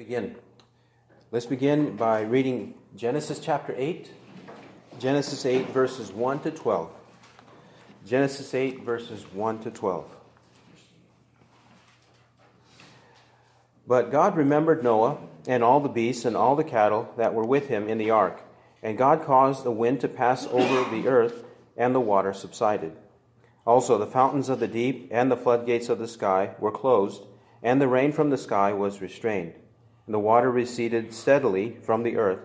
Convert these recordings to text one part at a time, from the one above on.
begin. Let's begin by reading Genesis chapter 8. Genesis 8, verses 1 to 12. Genesis 8, verses 1 to 12. But God remembered Noah and all the beasts and all the cattle that were with him in the ark. And God caused the wind to pass over the earth, and the water subsided. Also, the fountains of the deep and the floodgates of the sky were closed, and the rain from the sky was restrained the water receded steadily from the earth,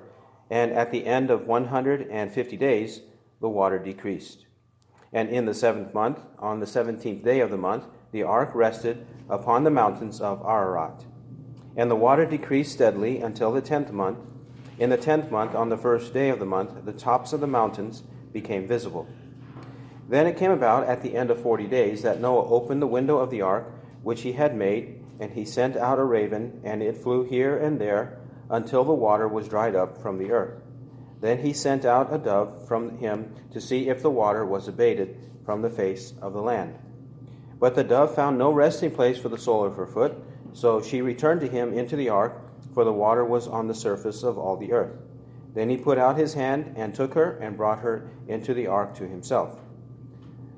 and at the end of 150 days, the water decreased. And in the seventh month, on the seventeenth day of the month, the ark rested upon the mountains of Ararat. And the water decreased steadily until the tenth month. In the tenth month, on the first day of the month, the tops of the mountains became visible. Then it came about at the end of forty days that Noah opened the window of the ark which he had made and he sent out a raven, and it flew here and there until the water was dried up from the earth. Then he sent out a dove from him to see if the water was abated from the face of the land. But the dove found no resting place for the sole of her foot, so she returned to him into the ark, for the water was on the surface of all the earth. Then he put out his hand and took her and brought her into the ark to himself.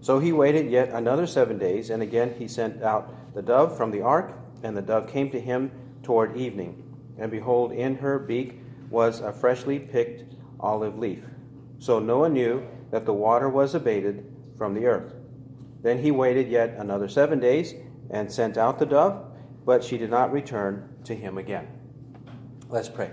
So he waited yet another seven days, and again he sent out the dove from the ark and the dove came to him toward evening, and behold, in her beak was a freshly picked olive leaf. So Noah knew that the water was abated from the earth. Then he waited yet another seven days and sent out the dove, but she did not return to him again. Let's pray.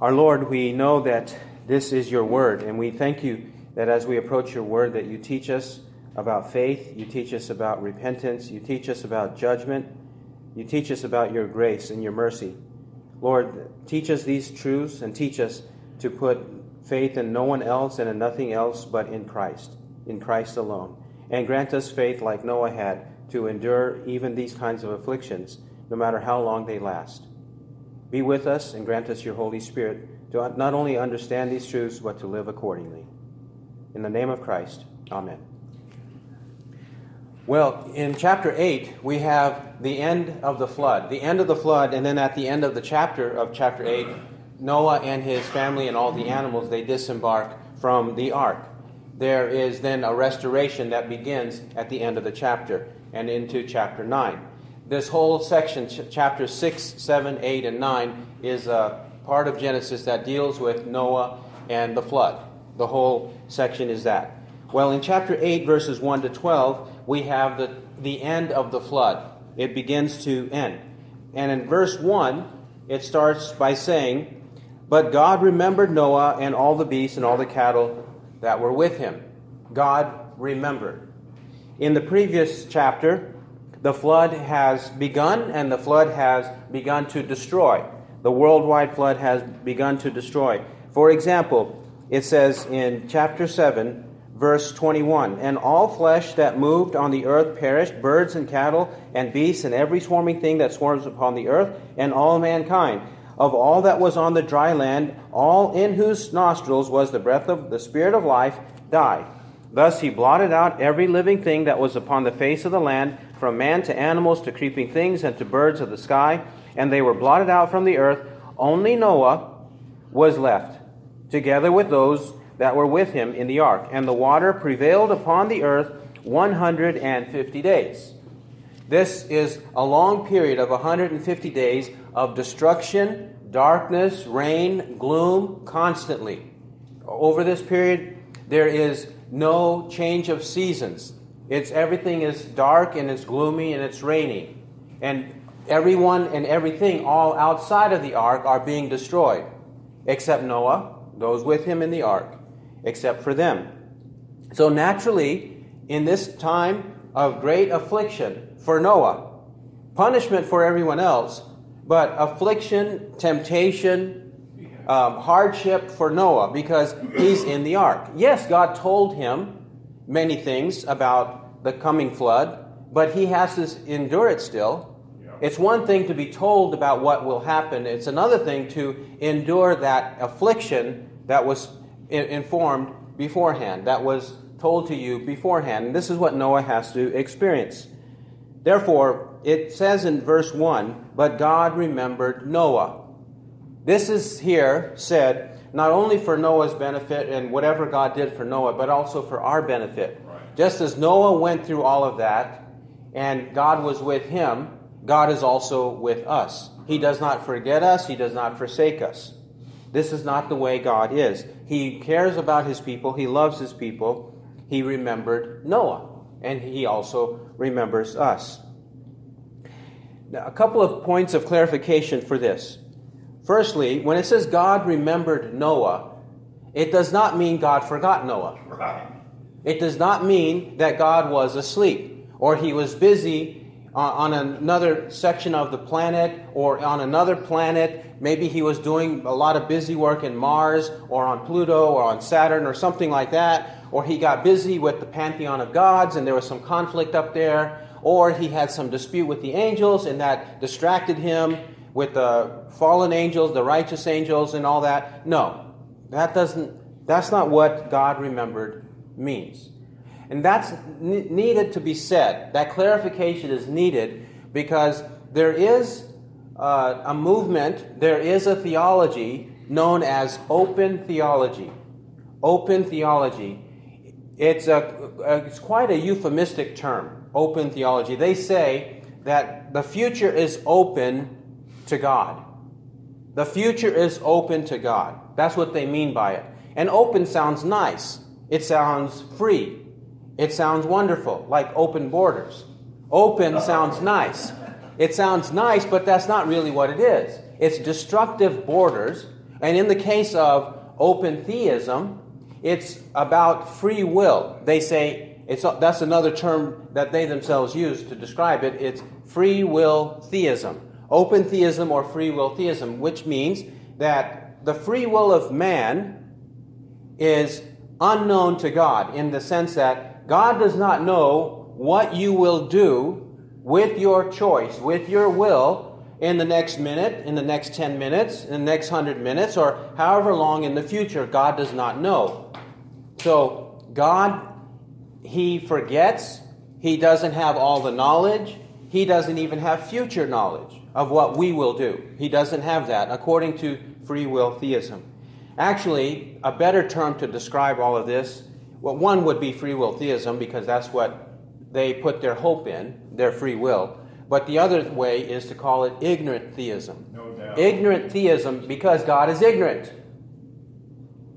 Our Lord, we know that this is your word, and we thank you that as we approach your word, that you teach us about faith, you teach us about repentance, you teach us about judgment, you teach us about your grace and your mercy. Lord, teach us these truths and teach us to put faith in no one else and in nothing else but in Christ, in Christ alone. And grant us faith like Noah had to endure even these kinds of afflictions, no matter how long they last. Be with us and grant us your Holy Spirit to not only understand these truths, but to live accordingly. In the name of Christ, amen. Well, in chapter 8, we have the end of the flood. The end of the flood, and then at the end of the chapter of chapter 8, Noah and his family and all the animals, they disembark from the ark. There is then a restoration that begins at the end of the chapter and into chapter 9. This whole section, ch- chapter 6, 7, 8, and 9, is a part of Genesis that deals with Noah and the flood. The whole section is that. Well, in chapter 8, verses 1 to 12, we have the, the end of the flood. It begins to end. And in verse 1, it starts by saying, But God remembered Noah and all the beasts and all the cattle that were with him. God remembered. In the previous chapter, the flood has begun and the flood has begun to destroy. The worldwide flood has begun to destroy. For example, it says in chapter 7, verse 21 And all flesh that moved on the earth perished, birds and cattle and beasts and every swarming thing that swarms upon the earth, and all mankind. Of all that was on the dry land, all in whose nostrils was the breath of the Spirit of life, died. Thus he blotted out every living thing that was upon the face of the land, from man to animals to creeping things and to birds of the sky, and they were blotted out from the earth. Only Noah was left, together with those that were with him in the ark, and the water prevailed upon the earth 150 days. This is a long period of 150 days of destruction, darkness, rain, gloom, constantly. Over this period, there is no change of seasons. It's everything is dark and it's gloomy and it's rainy. And everyone and everything all outside of the ark are being destroyed, except Noah, those with him in the ark, except for them. So naturally, in this time of great affliction for Noah, punishment for everyone else, but affliction, temptation, um, hardship for Noah because he's in the ark. Yes, God told him many things about the coming flood, but he has to endure it still. It's one thing to be told about what will happen, it's another thing to endure that affliction that was informed beforehand, that was told to you beforehand. And this is what Noah has to experience. Therefore, it says in verse 1 But God remembered Noah. This is here said not only for Noah's benefit and whatever God did for Noah, but also for our benefit. Right. Just as Noah went through all of that and God was with him, God is also with us. He does not forget us, He does not forsake us. This is not the way God is. He cares about His people, He loves His people. He remembered Noah, and He also remembers us. Now, a couple of points of clarification for this. Firstly, when it says God remembered Noah, it does not mean God forgot Noah. Right. It does not mean that God was asleep or he was busy Uh, on another section of the planet or on another planet. Maybe he was doing a lot of busy work in Mars or on Pluto or on Saturn or something like that. Or he got busy with the pantheon of gods and there was some conflict up there. Or he had some dispute with the angels and that distracted him with the fallen angels, the righteous angels, and all that. No, that doesn't, that's not what God remembered means. And that's needed to be said. That clarification is needed because there is uh, a movement, there is a theology known as open theology. Open theology. It's, a, it's quite a euphemistic term, open theology. They say that the future is open to God. The future is open to God. That's what they mean by it. And open sounds nice, it sounds free, it sounds wonderful, like open borders. Open sounds nice. It sounds nice, but that's not really what it is. It's destructive borders. And in the case of open theism, it's about free will. They say it's, that's another term that they themselves use to describe it. It's free will theism. Open theism or free will theism, which means that the free will of man is unknown to God in the sense that God does not know what you will do with your choice, with your will, in the next minute, in the next 10 minutes, in the next 100 minutes, or however long in the future. God does not know. So, God, He forgets. He doesn't have all the knowledge. He doesn't even have future knowledge of what we will do. He doesn't have that, according to free will theism. Actually, a better term to describe all of this well, one would be free will theism because that's what they put their hope in, their free will. But the other way is to call it ignorant theism. No doubt. Ignorant theism because God is ignorant.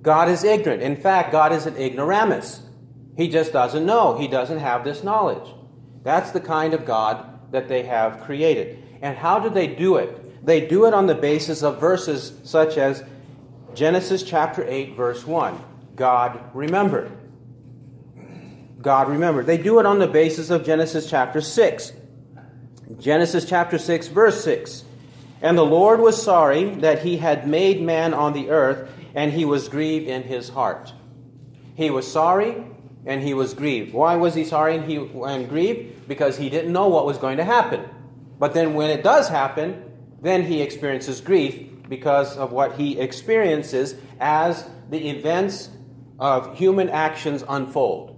God is ignorant. In fact, God is an ignoramus. He just doesn't know. He doesn't have this knowledge. That's the kind of God that they have created. And how do they do it? They do it on the basis of verses such as Genesis chapter 8, verse 1. God remembered. God remembered. They do it on the basis of Genesis chapter 6. Genesis chapter 6, verse 6. And the Lord was sorry that he had made man on the earth, and he was grieved in his heart. He was sorry and he was grieved. Why was he sorry and he and grieved? Because he didn't know what was going to happen. But then when it does happen, then he experiences grief because of what he experiences as the events of human actions unfold.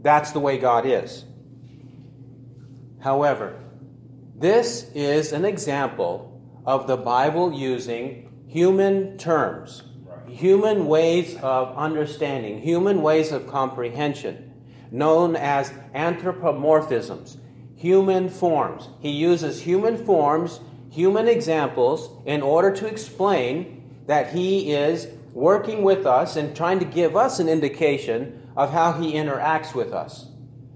That's the way God is. However, this is an example of the Bible using human terms, human ways of understanding, human ways of comprehension, known as anthropomorphisms, human forms. He uses human forms, human examples, in order to explain that he is working with us and trying to give us an indication of how he interacts with us.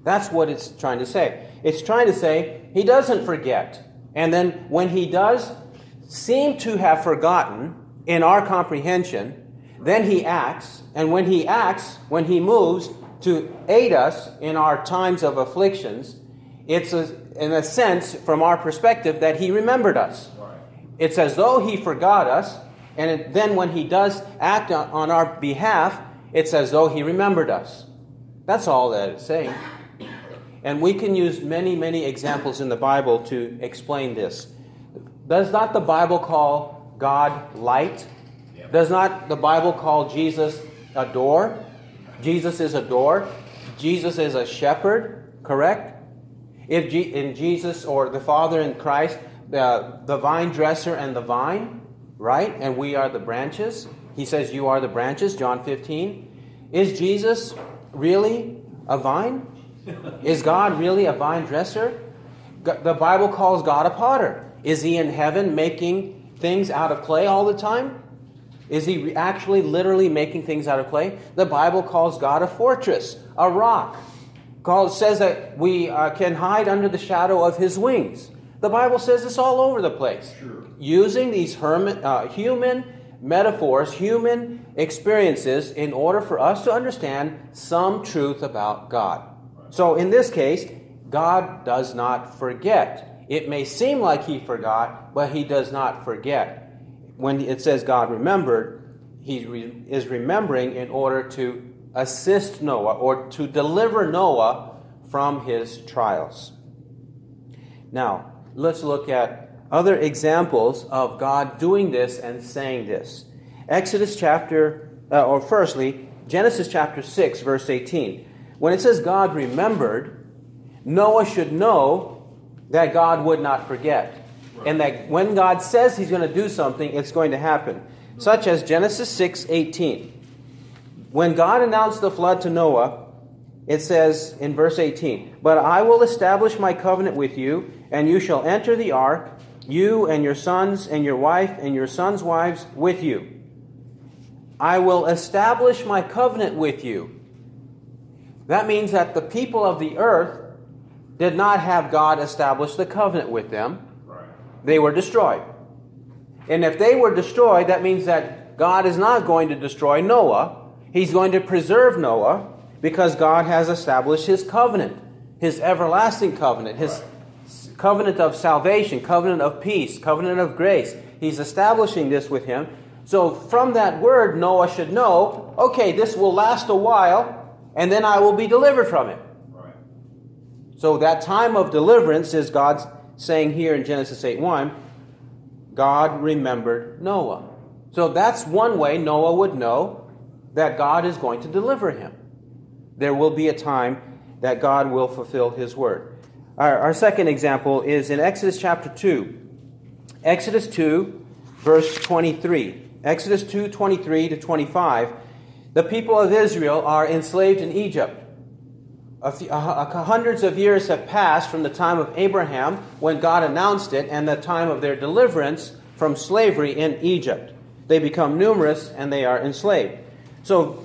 That's what it's trying to say. It's trying to say he doesn't forget. And then when he does seem to have forgotten in our comprehension, then he acts. And when he acts, when he moves to aid us in our times of afflictions, it's a, in a sense, from our perspective, that he remembered us. It's as though he forgot us, and then when he does act on our behalf, it's as though he remembered us. That's all that it's saying. And we can use many, many examples in the Bible to explain this. Does not the Bible call God light? Does not the Bible call Jesus a door? Jesus is a door. Jesus is a shepherd, correct? If G- in Jesus or the Father in Christ, the, the vine dresser and the vine, right? And we are the branches. He says, You are the branches, John 15. Is Jesus really a vine? Is God really a vine dresser? The Bible calls God a potter. Is he in heaven making things out of clay all the time? Is he actually literally making things out of clay? The Bible calls God a fortress, a rock. Calls, says that we uh, can hide under the shadow of his wings. The Bible says this all over the place. Sure. Using these hermit, uh, human metaphors, human experiences, in order for us to understand some truth about God. So in this case, God does not forget. It may seem like he forgot, but he does not forget. When it says God remembered, he re- is remembering in order to assist Noah or to deliver Noah from his trials. Now, let's look at other examples of God doing this and saying this. Exodus chapter, uh, or firstly, Genesis chapter 6, verse 18. When it says God remembered, Noah should know that God would not forget. Right. And that when God says he's going to do something, it's going to happen. Such as Genesis 6 18. When God announced the flood to Noah, it says in verse 18, But I will establish my covenant with you, and you shall enter the ark, you and your sons and your wife and your sons' wives with you. I will establish my covenant with you. That means that the people of the earth did not have God establish the covenant with them. They were destroyed. And if they were destroyed, that means that God is not going to destroy Noah. He's going to preserve Noah because God has established his covenant, his everlasting covenant, his right. Covenant of salvation, covenant of peace, covenant of grace. He's establishing this with him. So from that word, Noah should know okay, this will last a while and then I will be delivered from it. Right. So that time of deliverance is God saying here in Genesis 8 1, God remembered Noah. So that's one way Noah would know that God is going to deliver him. There will be a time that God will fulfill his word. Our, our second example is in Exodus chapter 2. Exodus 2, verse 23. Exodus 2 23 to 25 the people of Israel are enslaved in Egypt. Few, uh, hundreds of years have passed from the time of Abraham when God announced it and the time of their deliverance from slavery in Egypt. They become numerous and they are enslaved. So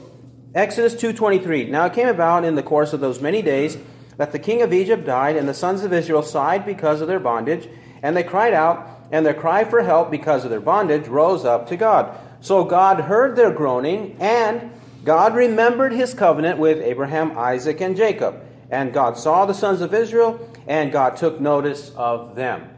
Exodus 2:23 Now it came about in the course of those many days that the king of Egypt died and the sons of Israel sighed because of their bondage and they cried out and their cry for help because of their bondage rose up to God. So God heard their groaning and God remembered his covenant with Abraham, Isaac, and Jacob. And God saw the sons of Israel, and God took notice of them.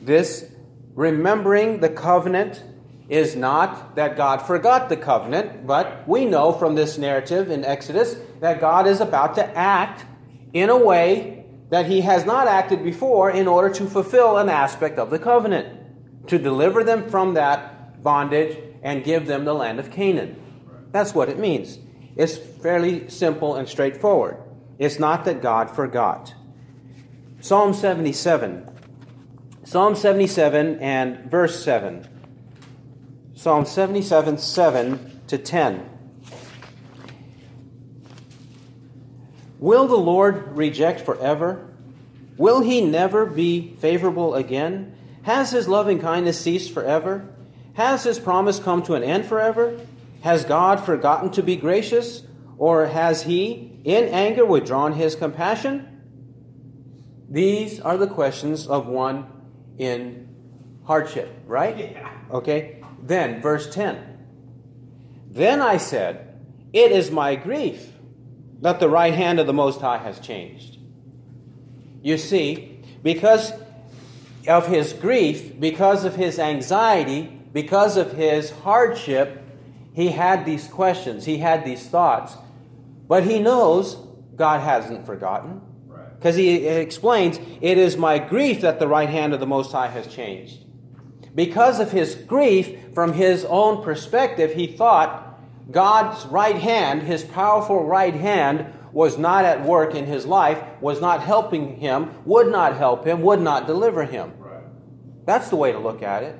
This remembering the covenant is not that God forgot the covenant, but we know from this narrative in Exodus that God is about to act in a way that he has not acted before in order to fulfill an aspect of the covenant, to deliver them from that bondage and give them the land of Canaan. That's what it means. It's fairly simple and straightforward. It's not that God forgot. Psalm 77. Psalm 77 and verse 7. Psalm 77, 7 to 10. Will the Lord reject forever? Will he never be favorable again? Has his loving kindness ceased forever? Has his promise come to an end forever? Has God forgotten to be gracious? Or has he, in anger, withdrawn his compassion? These are the questions of one in hardship, right? Yeah. Okay. Then, verse 10. Then I said, It is my grief that the right hand of the Most High has changed. You see, because of his grief, because of his anxiety, because of his hardship, he had these questions, he had these thoughts, but he knows God hasn't forgotten. Because he explains, It is my grief that the right hand of the Most High has changed. Because of his grief, from his own perspective, he thought God's right hand, his powerful right hand, was not at work in his life, was not helping him, would not help him, would not deliver him. Right. That's the way to look at it.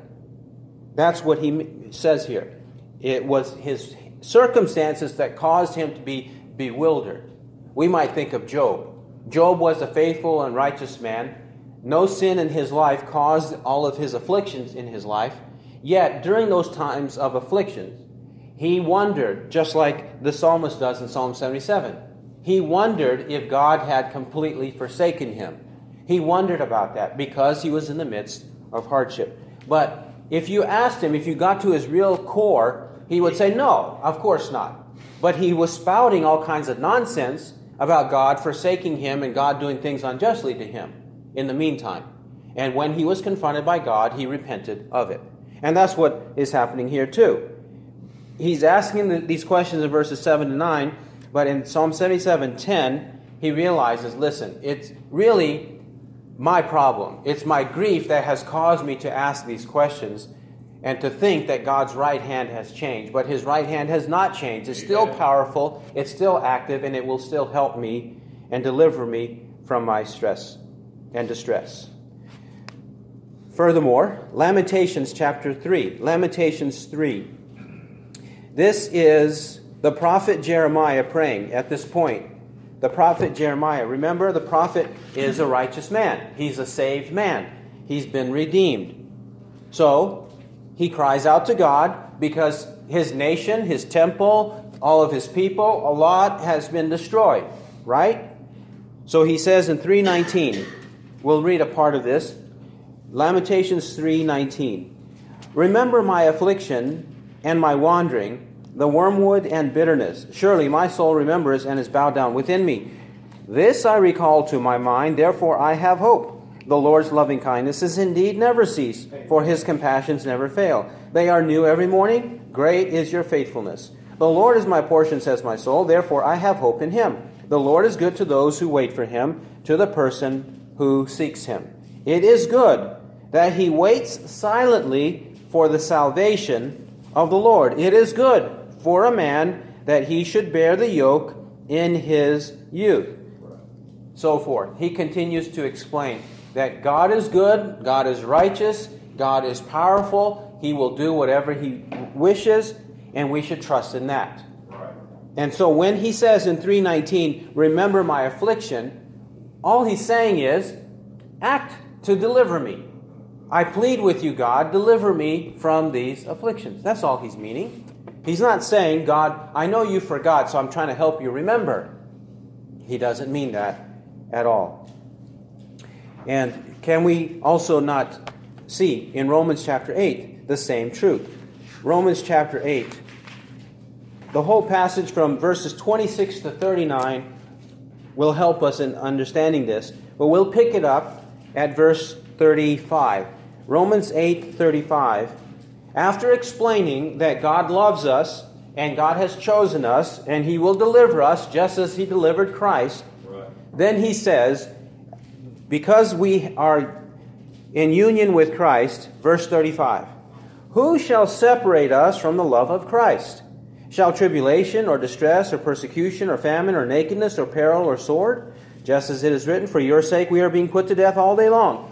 That's what he says here. It was his circumstances that caused him to be bewildered. We might think of Job. Job was a faithful and righteous man. No sin in his life caused all of his afflictions in his life. Yet, during those times of afflictions, he wondered, just like the psalmist does in Psalm 77. He wondered if God had completely forsaken him. He wondered about that because he was in the midst of hardship. But if you asked him, if you got to his real core, he would say, No, of course not. But he was spouting all kinds of nonsense about God forsaking him and God doing things unjustly to him in the meantime. And when he was confronted by God, he repented of it. And that's what is happening here, too. He's asking these questions in verses 7 to 9, but in Psalm 77 10, he realizes listen, it's really my problem. It's my grief that has caused me to ask these questions and to think that God's right hand has changed. But his right hand has not changed. It's still powerful, it's still active, and it will still help me and deliver me from my stress and distress. Furthermore, Lamentations chapter 3. Lamentations 3. This is the prophet Jeremiah praying at this point. The prophet Jeremiah. Remember, the prophet is a righteous man, he's a saved man, he's been redeemed. So, he cries out to God because his nation, his temple, all of his people, a lot has been destroyed, right? So he says in 319, we'll read a part of this. Lamentations 3:19. Remember my affliction and my wandering, the wormwood and bitterness. Surely my soul remembers and is bowed down within me. This I recall to my mind, therefore I have hope. The Lord's loving kindnesses indeed never cease, for his compassions never fail. They are new every morning. Great is your faithfulness. The Lord is my portion, says my soul, therefore I have hope in him. The Lord is good to those who wait for him, to the person who seeks him. It is good that he waits silently for the salvation of the Lord. It is good for a man that he should bear the yoke in his youth. So forth. He continues to explain that God is good, God is righteous, God is powerful, He will do whatever He wishes, and we should trust in that. And so when He says in 319, Remember my affliction, all He's saying is, Act to deliver me. I plead with you, God, deliver me from these afflictions. That's all He's meaning. He's not saying, God, I know you forgot, so I'm trying to help you remember. He doesn't mean that at all. And can we also not see in Romans chapter 8 the same truth? Romans chapter 8, the whole passage from verses 26 to 39 will help us in understanding this, but we'll pick it up at verse 35. Romans 8 35. After explaining that God loves us and God has chosen us and He will deliver us just as He delivered Christ, right. then He says, because we are in union with Christ, verse 35 Who shall separate us from the love of Christ? Shall tribulation or distress or persecution or famine or nakedness or peril or sword? Just as it is written, For your sake we are being put to death all day long.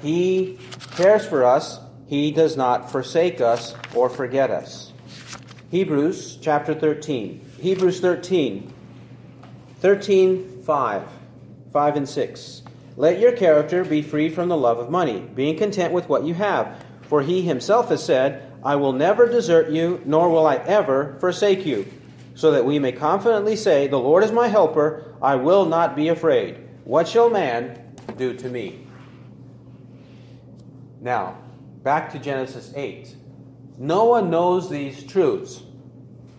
He cares for us, He does not forsake us or forget us. Hebrews chapter 13. Hebrews 13. 13, 5. 5 and 6. Let your character be free from the love of money, being content with what you have. For he himself has said, I will never desert you, nor will I ever forsake you. So that we may confidently say, The Lord is my helper, I will not be afraid. What shall man do to me? Now, back to Genesis 8. Noah knows these truths.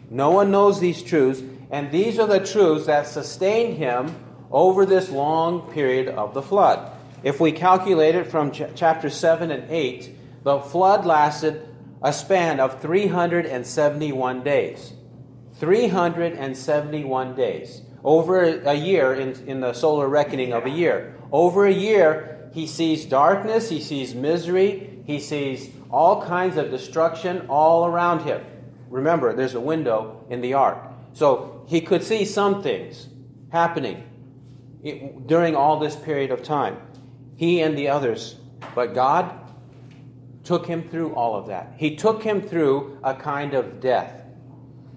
Noah knows these truths, and these are the truths that sustained him over this long period of the flood. If we calculate it from ch- chapter 7 and 8, the flood lasted a span of 371 days. 371 days. Over a year in, in the solar reckoning of a year. Over a year, he sees darkness, he sees misery, he sees all kinds of destruction all around him. Remember, there's a window in the ark. So he could see some things happening during all this period of time. He and the others. But God took him through all of that. He took him through a kind of death.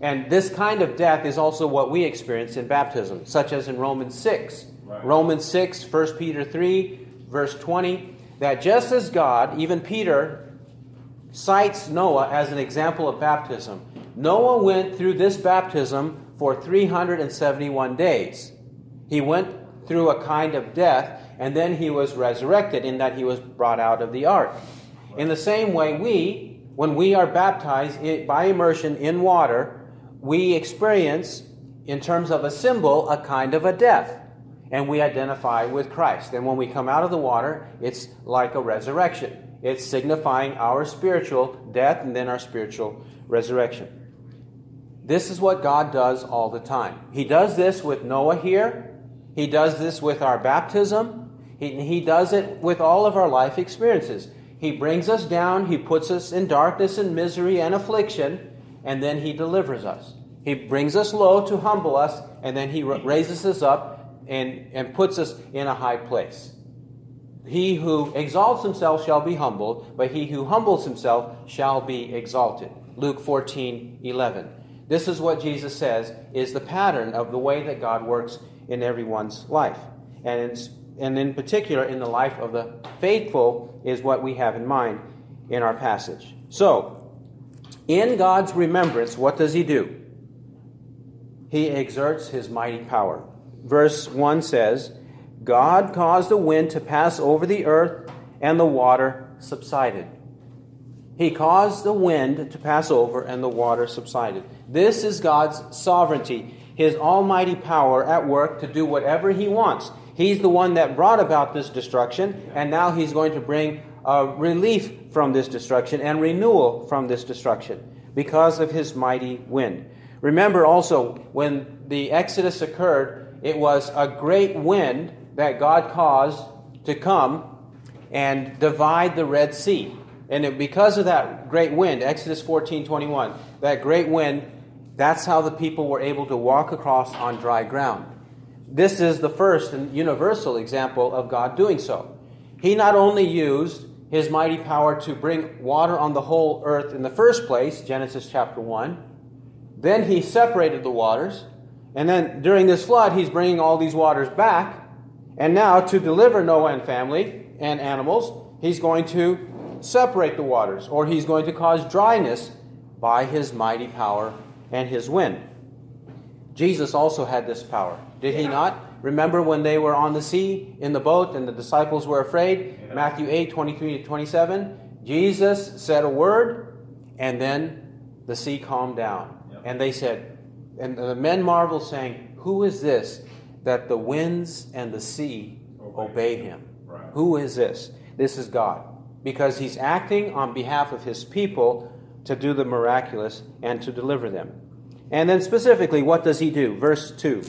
And this kind of death is also what we experience in baptism, such as in Romans 6. Right. Romans 6, 1 Peter 3, verse 20, that just as God, even Peter, cites Noah as an example of baptism, Noah went through this baptism for 371 days. He went through a kind of death, and then he was resurrected in that he was brought out of the ark. In the same way, we, when we are baptized by immersion in water, we experience, in terms of a symbol, a kind of a death. And we identify with Christ. And when we come out of the water, it's like a resurrection. It's signifying our spiritual death and then our spiritual resurrection. This is what God does all the time. He does this with Noah here. He does this with our baptism. He, he does it with all of our life experiences. He brings us down, He puts us in darkness and misery and affliction, and then He delivers us. He brings us low to humble us, and then He raises us up and, and puts us in a high place. He who exalts himself shall be humbled, but he who humbles himself shall be exalted. Luke 14 11. This is what Jesus says is the pattern of the way that God works in everyone's life. And and in particular in the life of the faithful is what we have in mind in our passage. So, in God's remembrance, what does he do? He exerts his mighty power. Verse 1 says, God caused the wind to pass over the earth, and the water subsided. He caused the wind to pass over, and the water subsided. This is God's sovereignty, his almighty power at work to do whatever he wants. He's the one that brought about this destruction, and now he's going to bring relief from this destruction and renewal from this destruction because of his mighty wind. Remember also, when the Exodus occurred, it was a great wind that God caused to come and divide the Red Sea. And it, because of that great wind, Exodus 14 21, that great wind, that's how the people were able to walk across on dry ground. This is the first and universal example of God doing so. He not only used his mighty power to bring water on the whole earth in the first place, Genesis chapter 1, then he separated the waters, and then during this flood, he's bringing all these waters back, and now to deliver Noah and family and animals, he's going to separate the waters, or he's going to cause dryness by his mighty power and his wind. Jesus also had this power. Did he not? Remember when they were on the sea in the boat and the disciples were afraid? Yeah. Matthew 8, 23 to 27. Jesus said a word and then the sea calmed down. And they said, and the men marvel, saying, Who is this that the winds and the sea obey, obey him? Right. Who is this? This is God. Because he's acting on behalf of his people to do the miraculous and to deliver them. And then specifically, what does he do? Verse 2.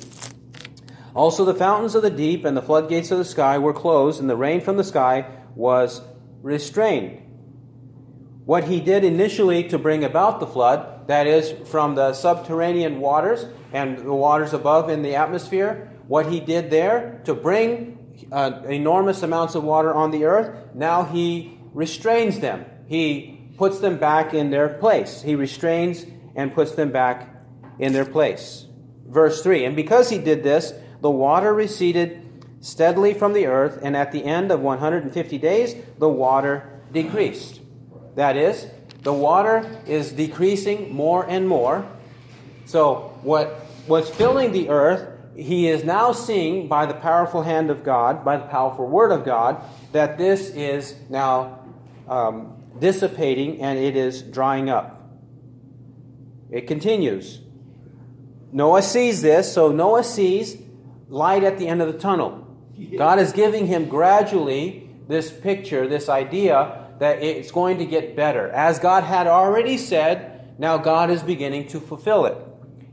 Also, the fountains of the deep and the floodgates of the sky were closed, and the rain from the sky was restrained. What he did initially to bring about the flood, that is, from the subterranean waters and the waters above in the atmosphere, what he did there to bring uh, enormous amounts of water on the earth, now he restrains them. He puts them back in their place. He restrains and puts them back in their place. Verse 3 And because he did this, the water receded steadily from the earth, and at the end of 150 days, the water decreased. That is, the water is decreasing more and more. So, what was filling the earth, he is now seeing by the powerful hand of God, by the powerful word of God, that this is now um, dissipating and it is drying up. It continues. Noah sees this, so Noah sees light at the end of the tunnel. God is giving him gradually this picture, this idea that it's going to get better. As God had already said, now God is beginning to fulfill it.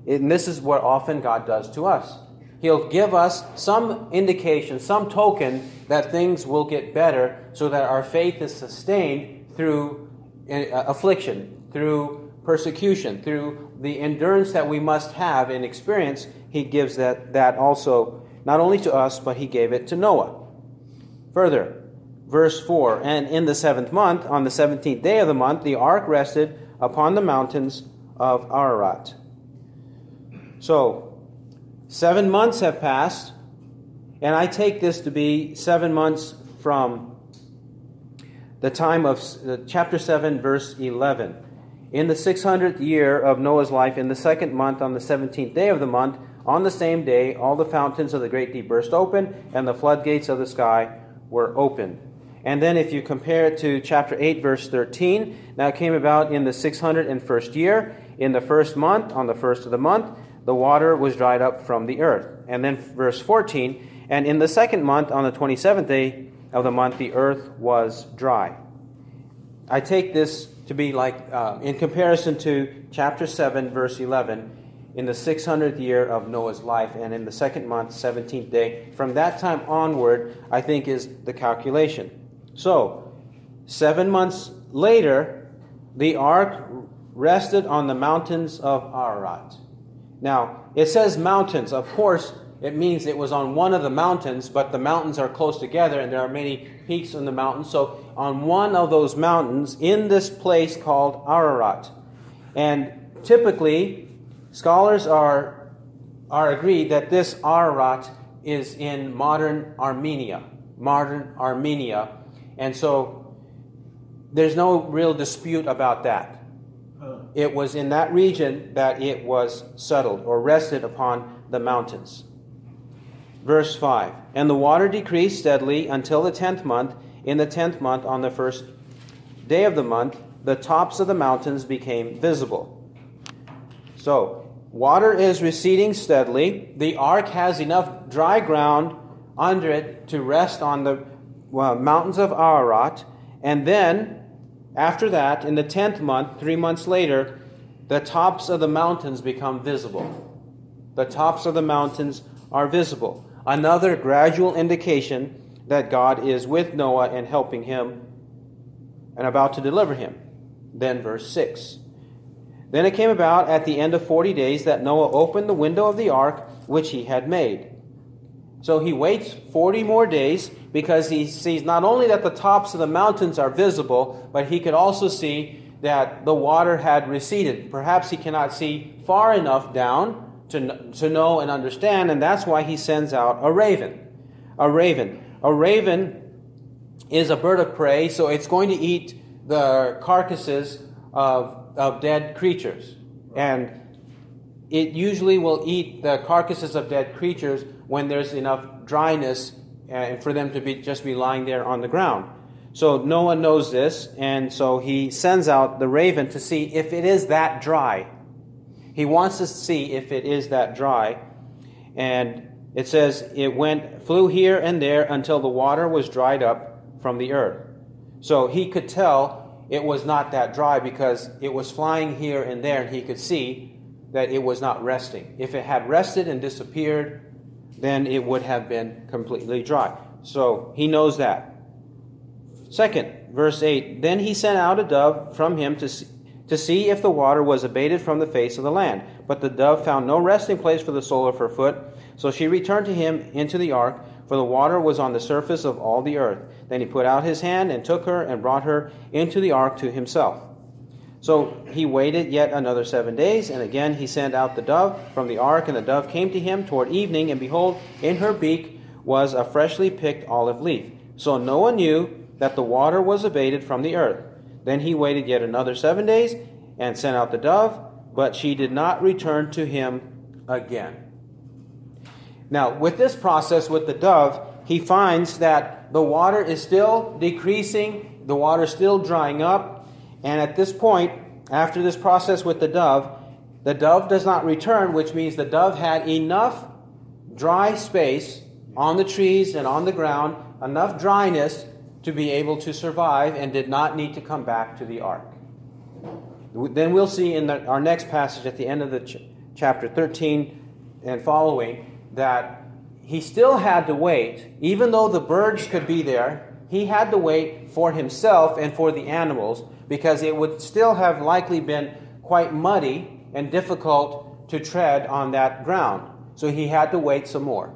And this is what often God does to us. He'll give us some indication, some token that things will get better so that our faith is sustained through uh, affliction, through persecution, through the endurance that we must have and experience. He gives that, that also not only to us, but he gave it to Noah. Further, verse 4 And in the seventh month, on the seventeenth day of the month, the ark rested upon the mountains of Ararat. So, Seven months have passed, and I take this to be seven months from the time of uh, chapter 7, verse 11. In the 600th year of Noah's life, in the second month, on the 17th day of the month, on the same day, all the fountains of the great deep burst open, and the floodgates of the sky were opened. And then, if you compare it to chapter 8, verse 13, now it came about in the 601st year, in the first month, on the first of the month, the water was dried up from the earth. And then verse 14, and in the second month, on the 27th day of the month, the earth was dry. I take this to be like, uh, in comparison to chapter 7, verse 11, in the 600th year of Noah's life, and in the second month, 17th day. From that time onward, I think is the calculation. So, seven months later, the ark rested on the mountains of Ararat. Now, it says mountains. Of course, it means it was on one of the mountains, but the mountains are close together and there are many peaks in the mountains. So, on one of those mountains, in this place called Ararat. And typically, scholars are, are agreed that this Ararat is in modern Armenia. Modern Armenia. And so, there's no real dispute about that uh. it was in that region that it was settled or rested upon the mountains. Verse 5 And the water decreased steadily until the tenth month. In the tenth month, on the first day of the month, the tops of the mountains became visible. So, water is receding steadily. The ark has enough dry ground under it to rest on the well, mountains of Ararat. And then after that, in the tenth month, three months later, the tops of the mountains become visible. The tops of the mountains are visible. Another gradual indication that God is with Noah and helping him and about to deliver him. Then, verse 6. Then it came about at the end of forty days that Noah opened the window of the ark which he had made. So he waits 40 more days because he sees not only that the tops of the mountains are visible, but he could also see that the water had receded. Perhaps he cannot see far enough down to, to know and understand, and that's why he sends out a raven. A raven. A raven is a bird of prey, so it's going to eat the carcasses of, of dead creatures. And it usually will eat the carcasses of dead creatures when there's enough dryness uh, for them to be just be lying there on the ground. So Noah knows this, and so he sends out the raven to see if it is that dry. He wants to see if it is that dry. And it says it went flew here and there until the water was dried up from the earth. So he could tell it was not that dry because it was flying here and there, and he could see that it was not resting. If it had rested and disappeared, then it would have been completely dry. So he knows that. Second, verse 8 Then he sent out a dove from him to see, to see if the water was abated from the face of the land. But the dove found no resting place for the sole of her foot. So she returned to him into the ark, for the water was on the surface of all the earth. Then he put out his hand and took her and brought her into the ark to himself. So he waited yet another seven days, and again he sent out the dove from the ark, and the dove came to him toward evening, and behold, in her beak was a freshly picked olive leaf. So Noah knew that the water was abated from the earth. Then he waited yet another seven days, and sent out the dove, but she did not return to him again. Now, with this process with the dove, he finds that the water is still decreasing, the water is still drying up, and at this point, after this process with the dove, the dove does not return, which means the dove had enough dry space on the trees and on the ground, enough dryness to be able to survive, and did not need to come back to the ark. Then we'll see in the, our next passage at the end of the ch- chapter 13 and following that he still had to wait, even though the birds could be there, he had to wait for himself and for the animals because it would still have likely been quite muddy and difficult to tread on that ground. So he had to wait some more.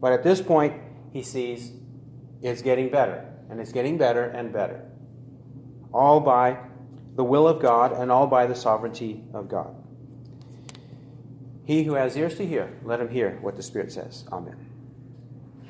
But at this point, he sees it's getting better, and it's getting better and better. All by the will of God and all by the sovereignty of God. He who has ears to hear, let him hear what the Spirit says. Amen.